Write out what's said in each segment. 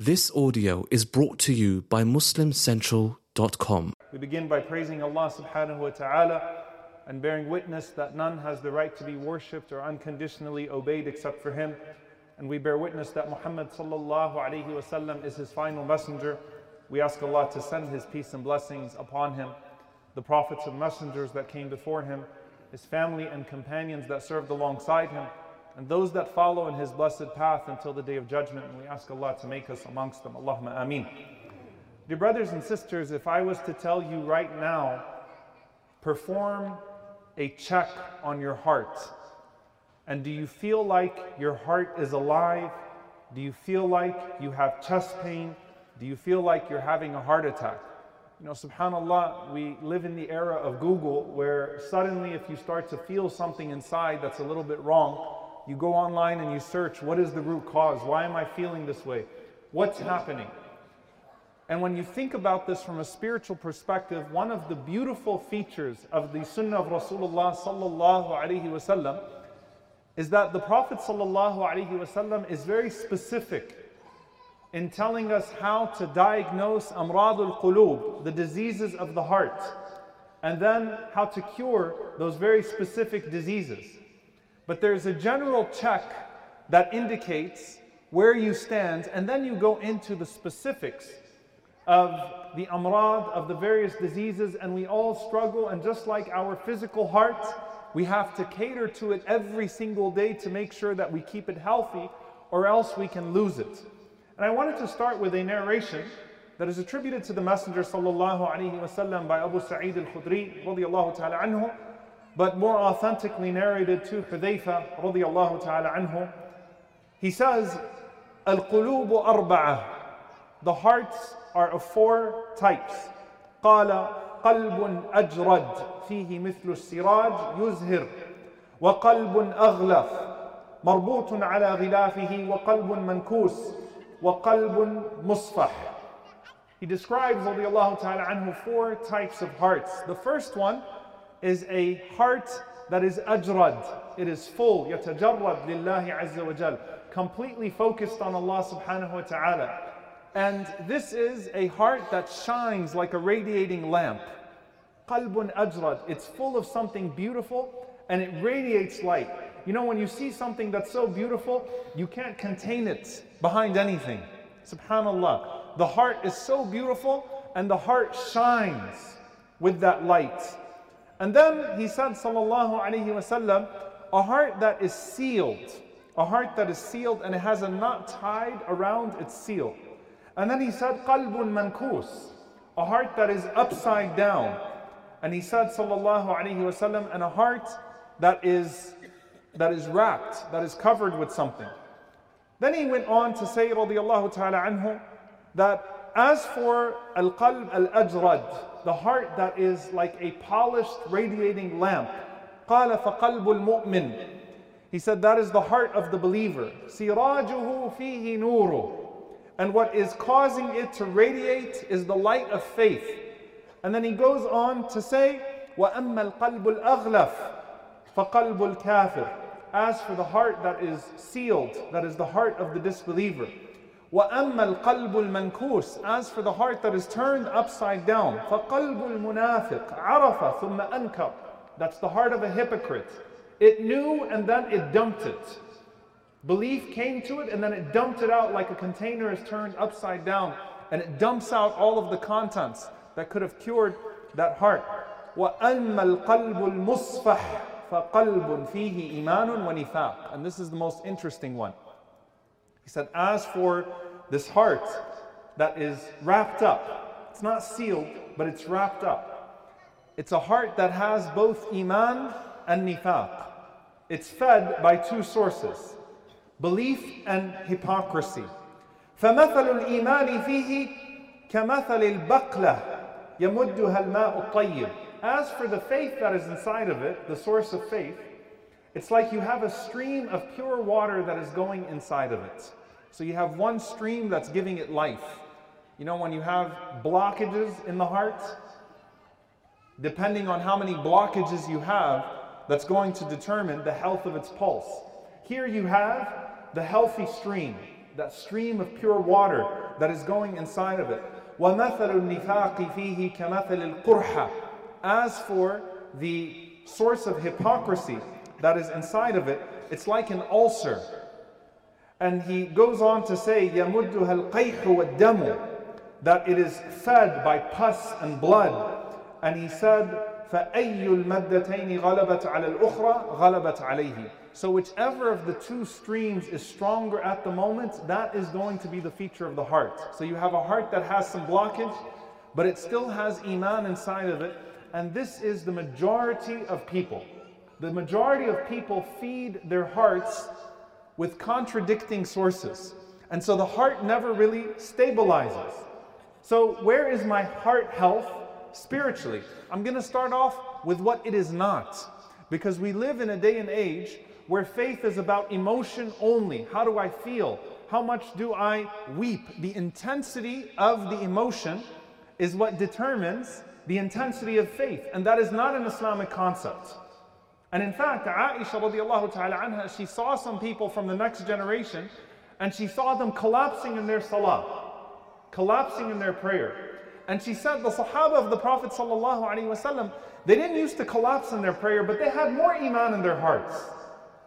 This audio is brought to you by MuslimCentral.com. We begin by praising Allah subhanahu wa ta'ala and bearing witness that none has the right to be worshipped or unconditionally obeyed except for Him. And we bear witness that Muhammad sallallahu alayhi wasallam is His final messenger. We ask Allah to send His peace and blessings upon Him, the prophets and messengers that came before Him, His family and companions that served alongside Him, and those that follow in His blessed path until the day of judgment. And we ask Allah to make us amongst them. Allahumma ameen. Dear brothers and sisters, if I was to tell you right now, perform a check on your heart. And do you feel like your heart is alive? Do you feel like you have chest pain? Do you feel like you're having a heart attack? You know, subhanAllah, we live in the era of Google where suddenly, if you start to feel something inside that's a little bit wrong, you go online and you search, what is the root cause? Why am I feeling this way? What's happening? And when you think about this from a spiritual perspective, one of the beautiful features of the Sunnah of Rasulullah sallallahu alaihi wasallam is that the Prophet sallallahu alaihi wasallam is very specific in telling us how to diagnose amradul qulub, the diseases of the heart, and then how to cure those very specific diseases. But there's a general check that indicates where you stand, and then you go into the specifics of the amrad, of the various diseases, and we all struggle. And just like our physical heart, we have to cater to it every single day to make sure that we keep it healthy, or else we can lose it. And I wanted to start with a narration that is attributed to the Messenger wasallam by Abu Sa'id al-Khudri ta'ala anhu, but more authentically narrated to Hudayfa radiyallahu ta'ala anhu. He says, "Al-qulub arba'a." The hearts are of four types. قال قلب أجرد فيه مثل السراج يزهر وقلب أغلف مربوط على غلافه وقلب منكوس وقلب مصفح He describes رضي الله تعالى عنه four types of hearts. The first one is a heart that is ajrad. It is full, yatajarrad lillahi azza wa jal, completely focused on Allah subhanahu wa ta'ala. And this is a heart that shines like a radiating lamp. Qalbun ajrad. It's full of something beautiful and it radiates light. You know, when you see something that's so beautiful, you can't contain it behind anything. Subhanallah. The heart is so beautiful and the heart shines with that light. And then he said, Sallallahu Alaihi Wasallam, a heart that is sealed, a heart that is sealed and it has a knot tied around its seal. And then he said, Qalbun mankus, a heart that is upside down. And he said, Sallallahu Alaihi Wasallam, and a heart that is that is wrapped, that is covered with something. Then he went on to say, radiallahu ta'ala anhu, that as for al-qalb al-ajrad, the heart that is like a polished, radiating lamp, قال فقلب المؤمن. He said that is the heart of the believer. سراجه فيه نوره. And what is causing it to radiate is the light of faith. And then he goes on to say, وَأَمَّا الْقَلْبُ الْأَغْلَفِ فَقَلْبُ الْكَافِرِ As for the heart that is sealed, that is the heart of the disbeliever. وَأَمَّا الْقَلْبُ الْمَنْكُوسِ As for the heart that is turned upside down. فَقَلْبُ الْمُنَافِقِ عَرَفَ ثُمَّ أَنْكَرَ That's the heart of a hypocrite. It knew and then it dumped it. Belief came to it and then it dumped it out like a container is turned upside down and it dumps out all of the contents that could have cured that heart. وَأَلْمَ الْقَلْبُ الْمُصْفَحِ فَقَلْبٌ فِيهِ إِيمَانٌ وَنِفَاقٌ And this is the most interesting one. He said, as for this heart that is wrapped up, it's not sealed, but it's wrapped up. It's a heart that has both iman and nifaq. It's fed by two sources belief and hypocrisy. فمثل الإيمان فيه كمثل البقلة يمدها الماء الطيب. As for the faith that is inside of it, the source of faith, it's like you have a stream of pure water that is going inside of it. So you have one stream that's giving it life. You know, when you have blockages in the heart, depending on how many blockages you have, that's going to determine the health of its pulse. Here you have the healthy stream, that stream of pure water that is going inside of it. As for the source of hypocrisy, that is inside of it, it's like an ulcer. And he goes on to say, يَمُدُّهَا الْقَيْحُ وَالدَّمُ That it is fed by pus and blood. And he said, فأي المدتين غلبت على الأخرى غلبت عليه. So whichever of the two streams is stronger at the moment, that is going to be the feature of the heart. So you have a heart that has some blockage, but it still has iman inside of it. And this is the majority of people. The majority of people feed their hearts with contradicting sources. And so the heart never really stabilizes. So, where is my heart health spiritually? I'm going to start off with what it is not. Because we live in a day and age where faith is about emotion only. How do I feel? How much do I weep? The intensity of the emotion is what determines the intensity of faith. And that is not an Islamic concept. And in fact, Aisha radiallahu ta'ala anha, she saw some people from the next generation and she saw them collapsing in their salah, collapsing in their prayer. And she said the Sahaba of the Prophet wasallam, they didn't used to collapse in their prayer, but they had more iman in their hearts.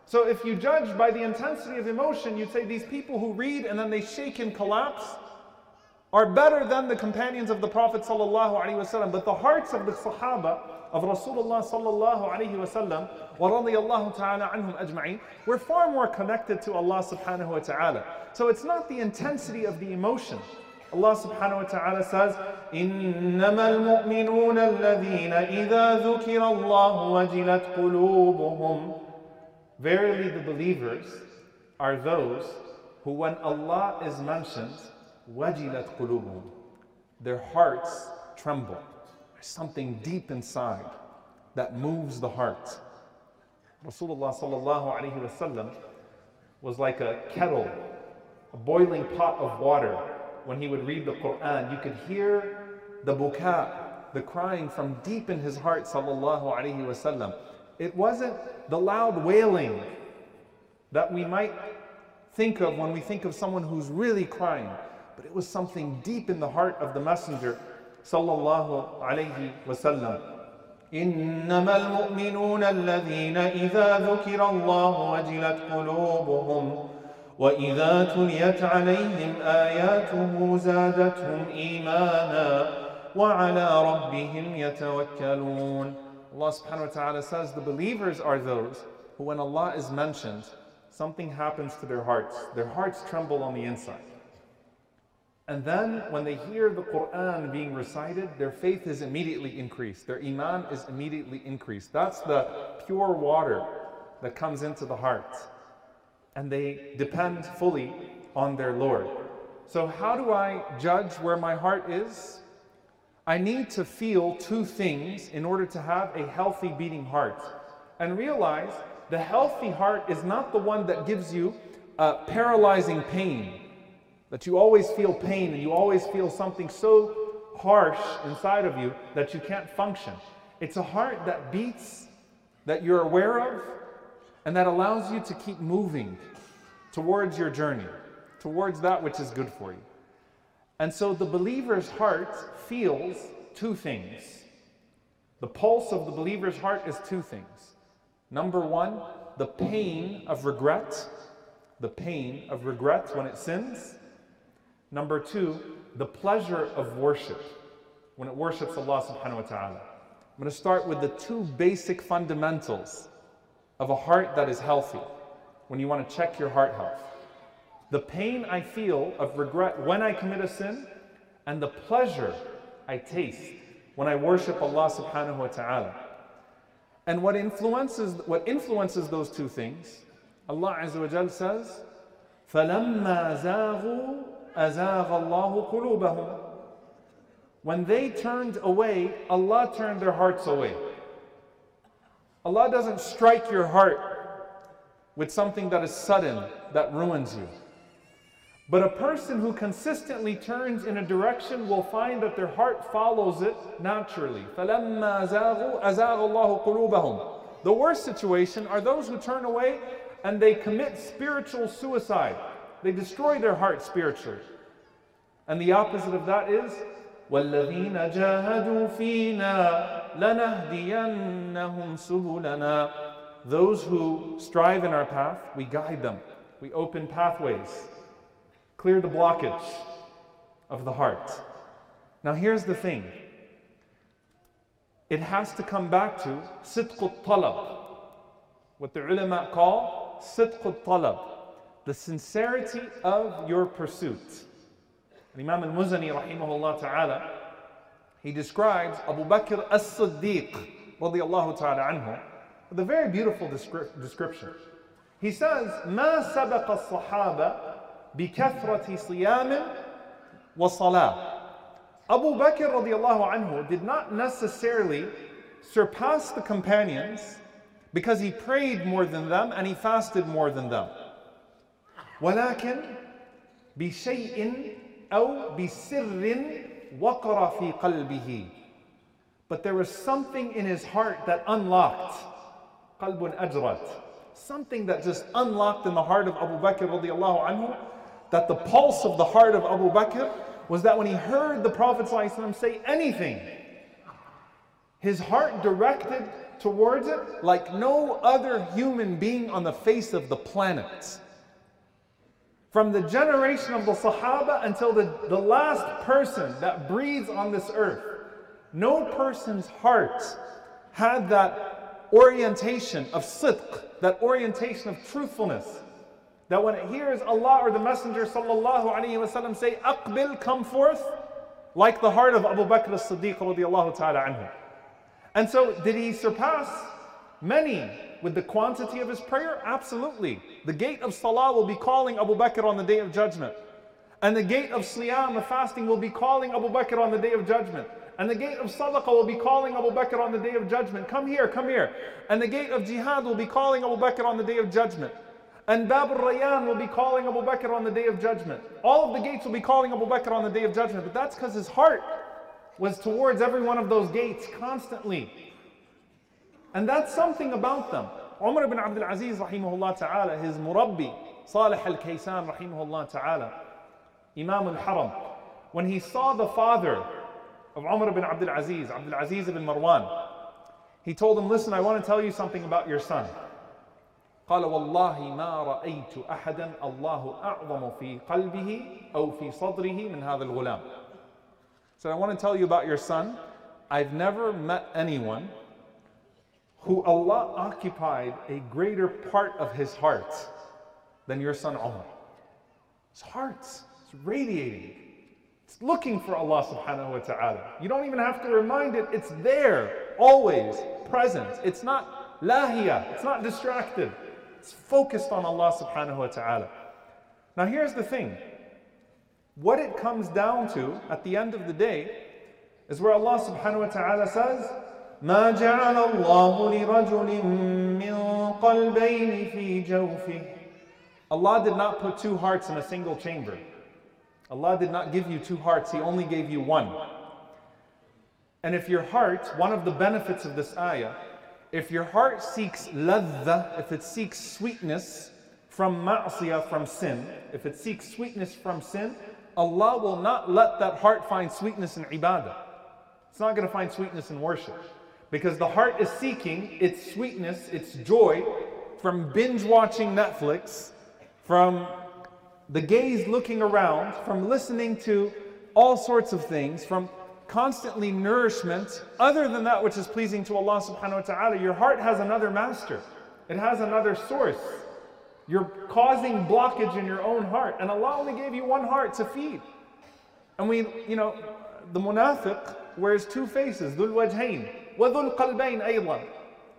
So if you judge by the intensity of emotion, you'd say these people who read and then they shake and collapse are better than the companions of the Prophet wasallam. But the hearts of the Sahaba of Rasulullah sallallahu alaihi wasallam wa ta'ala anhum ajma'in were far more connected to Allah subhanahu wa ta'ala. So it's not the intensity of the emotion. Allah subhanahu wa ta'ala says, إنما المؤمنون الذين إذا ذكر الله وجلت قلوبهم Verily the believers are those who when Allah is mentioned, وجلت قلوبهم Their hearts tremble. There's something deep inside that moves the heart. Rasulullah sallallahu alayhi wasallam was like a kettle, a boiling pot of water when he would read the Quran, you could hear the buka, the crying from deep in his heart, sallallahu alaihi wasallam. It wasn't the loud wailing that we might think of when we think of someone who's really crying, but it was something deep in the heart of the Messenger, sallallahu alaihi wasallam. إنما المؤمنون الذين إذا ذكر الله وجلت قلوبهم واذا تليت عليهم اياته زادتهم ايمانا وعلى ربهم يتوكلون Allah subhanahu wa ta'ala says the believers are those who when Allah is mentioned something happens to their hearts their hearts tremble on the inside and then when they hear the Quran being recited their faith is immediately increased their iman is immediately increased that's the pure water that comes into the heart and they depend fully on their Lord. So, how do I judge where my heart is? I need to feel two things in order to have a healthy beating heart. And realize the healthy heart is not the one that gives you a paralyzing pain, that you always feel pain and you always feel something so harsh inside of you that you can't function. It's a heart that beats, that you're aware of, and that allows you to keep moving towards your journey, towards that which is good for you. And so the believer's heart feels two things. The pulse of the believer's heart is two things. Number one, the pain of regret, the pain of regret when it sins. Number two, the pleasure of worship when it worships Allah subhanahu wa ta'ala. I'm going to start with the two basic fundamentals of a heart that is healthy when you want to check your heart health. The pain I feel of regret when I commit a sin, and the pleasure I taste when I worship Allah subhanahu wa ta'ala. And what influences, what influences those two things, Allah Azza wa Jal says, فَلَمَّا زَاغُوا أَزَاغَ اللَّهُ قُلُوبَهُمْ When they turned away, Allah turned their hearts away. Allah doesn't strike your heart with something that is sudden, that ruins you. But a person who consistently turns in a direction will find that their heart follows it naturally. The worst situation are those who turn away and they commit spiritual suicide. They destroy their heart spiritually. And the opposite of that is وَالَّذِينَ جَاهَدُوا فِينَا لَنَهْدِيَنَّهُمْ سُبُلَنَا Those who strive in our path, we guide them. We open pathways. Clear the blockage of the heart. Now here's the thing. It has to come back to صدق talab, what the ulama call صدق talab, the sincerity of your pursuit. Imam al-Muzani rahimahullah ta'ala, he describes Abu Bakr as-Siddiq radiallahu ta'ala anhu with a very beautiful description. He says, ما سبق الصحابة بكثرة صيام وصلاة Abu Bakr radiallahu anhu did not necessarily surpass the companions because he prayed more than them and he fasted more than them. ولكن بشيء أو بسر وقر في قلبه But there was something in his heart that unlocked قلب أجرت Something that just unlocked in the heart of Abu Bakr radiallahu anhu that the pulse of the heart of Abu Bakr was that when he heard the Prophet ﷺ say anything, his heart directed towards it like no other human being on the face of the planet. From the generation of the Sahaba until the, the last person that breathes on this earth, no person's heart had that orientation of sidq, that orientation of truthfulness, that when it hears Allah or the Messenger wasallam say, "Aqbil, come forth," like the heart of Abu Bakr ta'ala anhu. And so, did he surpass many with the quantity of his prayer? Absolutely. The gate of Salah will be calling Abu Bakr on the day of judgment. And the gate of Siyam, of fasting, will be calling Abu Bakr on the day of judgment. And the gate of Sadaqah will be calling Abu Bakr on the day of judgment. Come here, come here. And the gate of Jihad will be calling Abu Bakr on the day of judgment. And Bab al-Rayyan will be calling Abu Bakr on the day of judgment. All of the gates will be calling Abu Bakr on the day of judgment. But that's because his heart was towards every one of those gates constantly. And that's something about them. Umar ibn Abdul Aziz rahimahullah ta'ala, his murabbi, Salih al-Kaysan rahimahullah ta'ala, Imam al-Haram, when he saw the father of Umar ibn Abdul Aziz, Abdul Aziz ibn Marwan, he told him, listen, I want to tell you something about your son. قال والله ما رأيت أحدا الله أعظم في قلبه أو في صدره من هذا الغلام. So I want to tell you about your son. I've never met anyone who Allah occupied a greater part of his heart than your son Umar. His heart is radiating. It's looking for Allah subhanahu wa ta'ala. You don't even have to remind it, it's there, always present. It's not lahiya, it's not distracted. It's focused on Allah subhanahu wa ta'ala. Now, here's the thing what it comes down to at the end of the day is where Allah subhanahu wa ta'ala says, ما جعل الله لرجل من قلبين في جوفه Allah did not put two hearts in a single chamber. Allah did not give you two hearts, He only gave you one. And if your heart, one of the benefits of this ayah, if your heart seeks ladha, if it seeks sweetness from ma'asiyah, from sin, if it seeks sweetness from sin, Allah will not let that heart find sweetness in ibadah. It's not going to find sweetness in worship. Because the heart is seeking its sweetness, its joy from binge watching Netflix, from the gaze looking around, from listening to all sorts of things, from constantly nourishment other than that which is pleasing to Allah subhanahu wa ta'ala, your heart has another master. It has another source. You're causing blockage in your own heart. And Allah only gave you one heart to feed. And we, you know, the munafiq wears two faces, dhul wajhain, dhul qalbain aydan.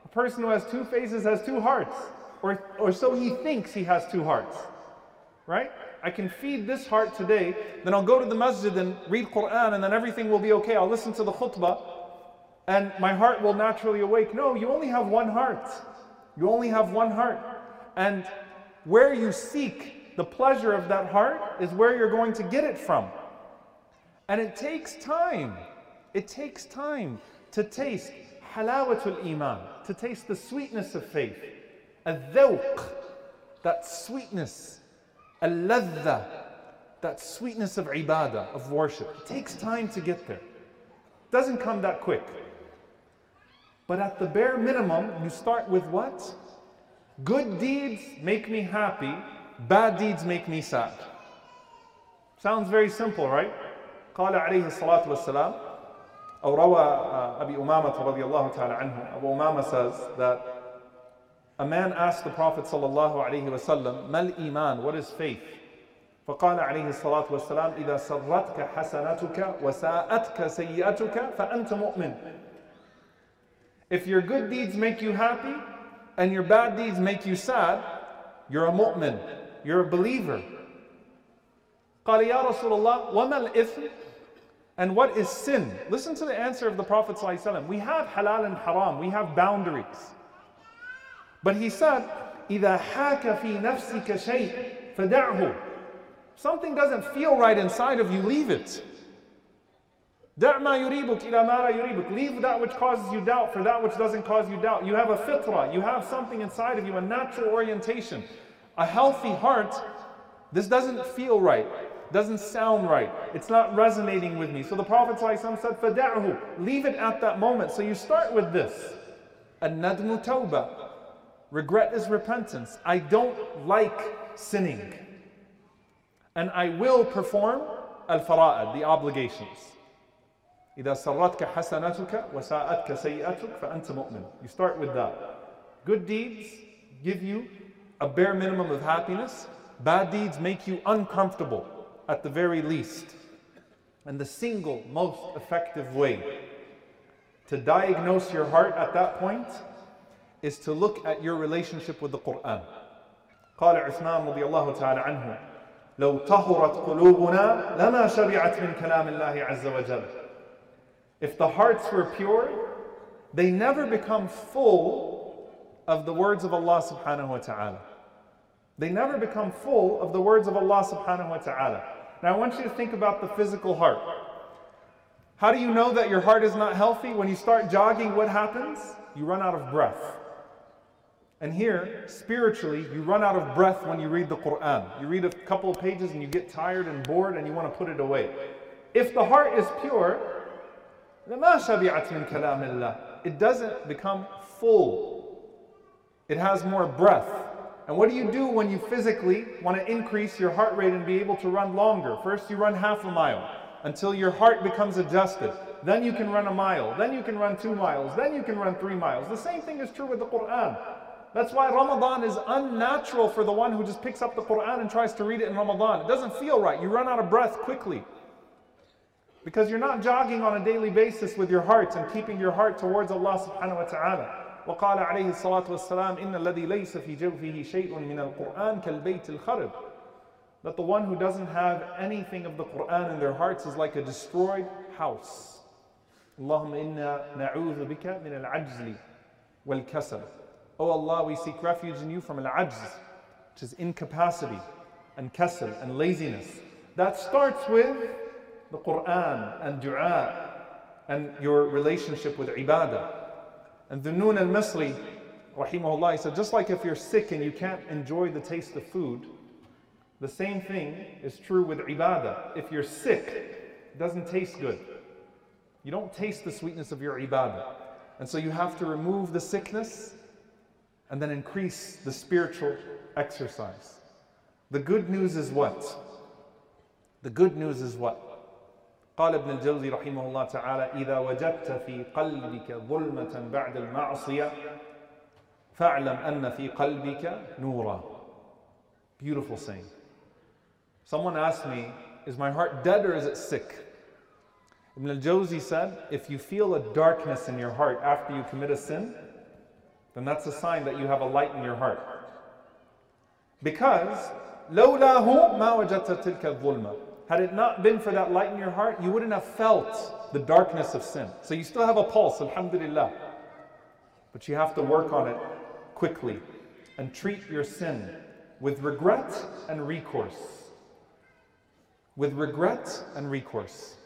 A person who has two faces has two hearts. Or, or so he thinks he has two hearts. Right? I can feed this heart today, then I'll go to the masjid and read Quran, and then everything will be okay. I'll listen to the khutbah, and my heart will naturally awake. No, you only have one heart. You only have one heart. And where you seek the pleasure of that heart is where you're going to get it from. And it takes time. It takes time to taste halawatul iman, to taste the sweetness of faith. A that sweetness al that sweetness of ibadah, of worship. It takes time to get there. It doesn't come that quick. But at the bare minimum, you start with what? Good deeds make me happy, bad deeds make me sad. Sounds very simple, right? قال عليه الصلاة والسلام أو روى أبي أمامة رضي الله تعالى عنه Abu Umama says that a man asked the Prophet صلى الله عليه وسلم ما الإيمان what is faith فقال عليه الصلاة والسلام إذا سرتك حسنتك وساءتك سيئتك فأنت مؤمن If your good deeds make you happy and your bad deeds make you sad, you're a mu'min, you're a believer. قال يا رسول الله وما الإثم and what is sin? Listen to the answer of the Prophet ﷺ. We have halal and haram, we have boundaries. But he said, إذا حاك في نفسك شيء فدعه. Something doesn't feel right inside of you, leave it. دع ما يريبك إلى ما لا يريبك. Leave that which causes you doubt for that which doesn't cause you doubt. You have a fitra, you have something inside of you, a natural orientation, a healthy heart. This doesn't feel right doesn't sound right. It's not resonating with me. So the Prophet ﷺ said, فَدَعْهُ Leave it at that moment. So you start with this. النَّدْمُ tawbah. Regret is repentance. I don't like sinning. And I will perform al-fara'id, the obligations. إذا سرتك حسنتك وساءتك سيئتك فأنت مؤمن. You start with that. Good deeds give you a bare minimum of happiness. Bad deeds make you uncomfortable at the very least. And the single most effective way to diagnose your heart at that point is to look at your relationship with the Quran. قال عثمان رضي الله تعالى عنه لو طهرت قلوبنا لما شبعت من كلام الله عز وجل If the hearts were pure, they never become full of the words of Allah subhanahu wa ta'ala. They never become full of the words of Allah subhanahu wa ta'ala. Now I want you to think about the physical heart. How do you know that your heart is not healthy? When you start jogging, what happens? You run out of breath. And here, spiritually, you run out of breath when you read the Quran. You read a couple of pages and you get tired and bored and you want to put it away. If the heart is pure, it doesn't become full. It has more breath. And what do you do when you physically want to increase your heart rate and be able to run longer? First, you run half a mile until your heart becomes adjusted. Then you can run a mile. Then you can run two miles. Then you can run three miles. The same thing is true with the Quran. That's why Ramadan is unnatural for the one who just picks up the Quran and tries to read it in Ramadan. It doesn't feel right. You run out of breath quickly. Because you're not jogging on a daily basis with your heart and keeping your heart towards Allah subhanahu wa ta'ala. وقال عليه الصلاة والسلام إن الذي ليس في جوفه شيء من القرآن كالبيت الخرب that the one who doesn't have anything of the Quran in their hearts is like a destroyed house. اللهم إنا نعوذ بك من العجز والكسل. Oh Allah, we seek refuge in you from al-ajz, which is incapacity, and kasal, and laziness. That starts with the Quran and dua and your relationship with ibadah. And Dhunnun al-Misri, rahimahullah, he said, just like if you're sick and you can't enjoy the taste of food, the same thing is true with ibadah. If you're sick, it doesn't taste good. You don't taste the sweetness of your ibadah. And so you have to remove the sickness and then increase the spiritual exercise. The good news is what? The good news is what? قال ابن الجوزي رحمه الله تعالى إذا وجدت في قلبك ظلمة بعد المعصية فاعلم أن في قلبك نورا Beautiful saying. Someone asked me, is my heart dead or is it sick? Ibn al-Jawzi said, if you feel a darkness in your heart after you commit a sin, then that's a sign that you have a light in your heart. Because لولاه ما وجدت تلك الظلمة had it not been for that light in your heart, you wouldn't have felt the darkness of sin. So you still have a pulse, alhamdulillah. But you have to work on it quickly and treat your sin with regret and recourse. With regret and recourse.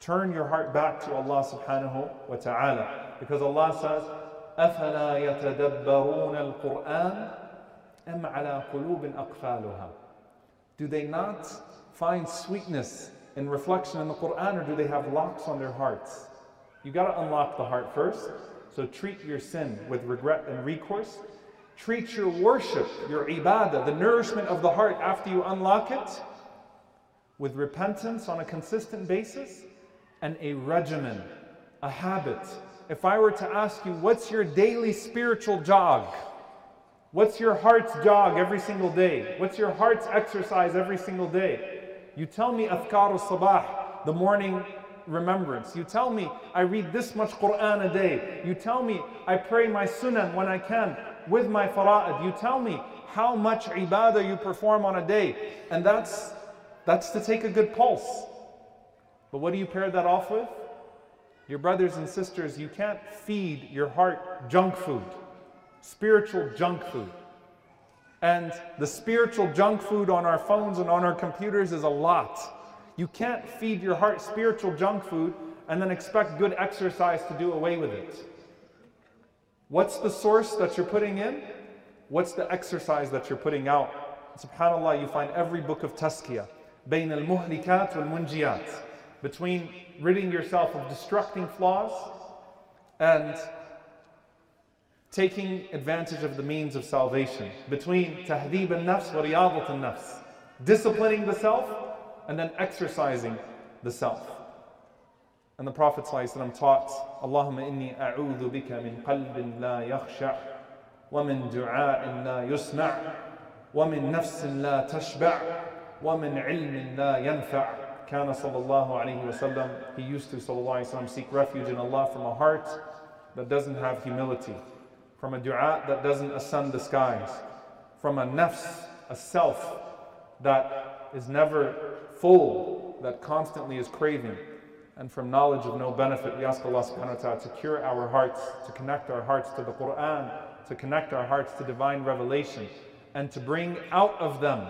Turn your heart back to Allah subhanahu wa ta'ala. Because Allah says, أَفَلَا يَتَدَبَّرُونَ الْقُرْآنَ أَمْ عَلَى قُلُوبٍ أَقْفَالُهَا Do they not find sweetness and reflection in the Quran or do they have locks on their hearts? You got to unlock the heart first. So treat your sin with regret and recourse. Treat your worship, your ibadah, the nourishment of the heart after you unlock it with repentance on a consistent basis and a regimen, a habit. If I were to ask you, what's your daily spiritual jog? What's your heart's jog every single day? What's your heart's exercise every single day? You tell me Athkar al-Sabah, the morning remembrance. You tell me I read this much Quran a day. You tell me I pray my sunan when I can with my fara'id. You tell me how much ibadah you perform on a day. And that's, that's to take a good pulse. But what do you pair that off with? Your brothers and sisters, you can't feed your heart junk food, spiritual junk food. And the spiritual junk food on our phones and on our computers is a lot. You can't feed your heart spiritual junk food and then expect good exercise to do away with it. What's the source that you're putting in? What's the exercise that you're putting out? SubhanAllah, you find every book of tazkiyah. بين المهلكات والمنجيات. Between ridding yourself of destructing flaws and taking advantage of the means of salvation, between tahdib an-nafs wa riyadat al nafs, disciplining the self and then exercising the self. And the Prophet ﷺ taught, Allahumma inni a'udhu bika min qalbin la yakhsha' wa min du'a'in la yusma' wa min nafsin la tashba' wa min la yanfa' Kana sallallahu alayhi wasallam, he used to sallallahu alayhi wasallam seek refuge in Allah from a heart that doesn't have humility, from a dua that doesn't ascend the skies from a nafs a self that is never full that constantly is craving and from knowledge of no benefit. We ask Allah subhanahu wa ta'ala to cure our hearts, to connect our hearts to the Quran, to connect our hearts to divine revelation, and to bring out of them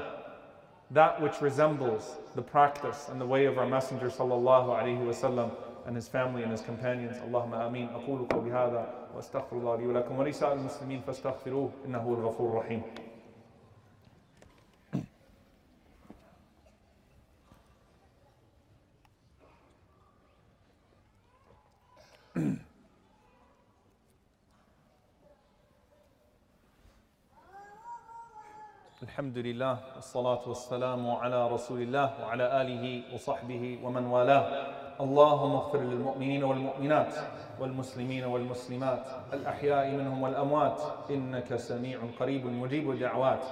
that which resembles the practice and the way of our Messenger sallallahu alaihi wasallam and his family and his companions. Allahumma ameen. أقول قولي هذا وأستغفر الله لي ولكم ولسائر المسلمين فاستغفروه إنه هو الغفور الرحيم. الحمد لله والصلاة والسلام على رسول الله وعلى آله وصحبه ومن والاه اللهم اغفر للمؤمنين والمؤمنات والمسلمين والمسلمات الأحياء منهم والأموات إنك سميع قريب مجيب الدعوات.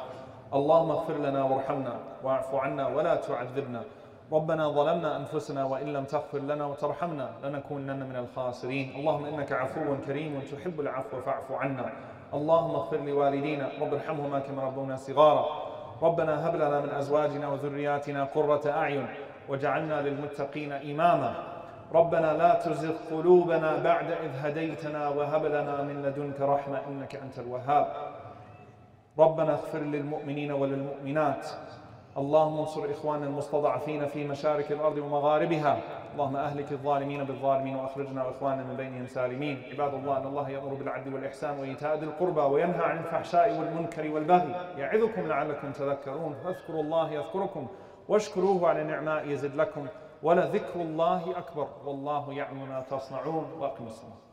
اللهم اغفر لنا وارحمنا واعف عنا ولا تعذبنا. ربنا ظلمنا أنفسنا وإن لم تغفر لنا وترحمنا لنكونن من الخاسرين. اللهم إنك عفو كريم تحب العفو فاعف عنا. اللهم اغفر لوالدينا رب ارحمهما كما ربونا صغارا. ربنا هب لنا من أزواجنا وذرياتنا قرة أعين. وجعلنا للمتقين إماما. ربنا لا تزغ قلوبنا بعد إذ هديتنا وهب لنا من لدنك رحمة إنك أنت الوهاب. ربنا اغفر للمؤمنين وللمؤمنات. اللهم انصر إخواننا المستضعفين في مشارق الأرض ومغاربها. اللهم أهلك الظالمين بالظالمين وأخرجنا وإخواننا من بينهم سالمين. عباد الله أن الله يأمر بالعدل والإحسان وإيتاء ذي القربى وينهى عن الفحشاء والمنكر والبغي يعظكم لعلكم تذكرون. فاذكروا الله يذكركم. واشكروه على النعماء يزد لكم. ولذكر الله أكبر. والله يعلم ما تصنعون وأقم الصلاة.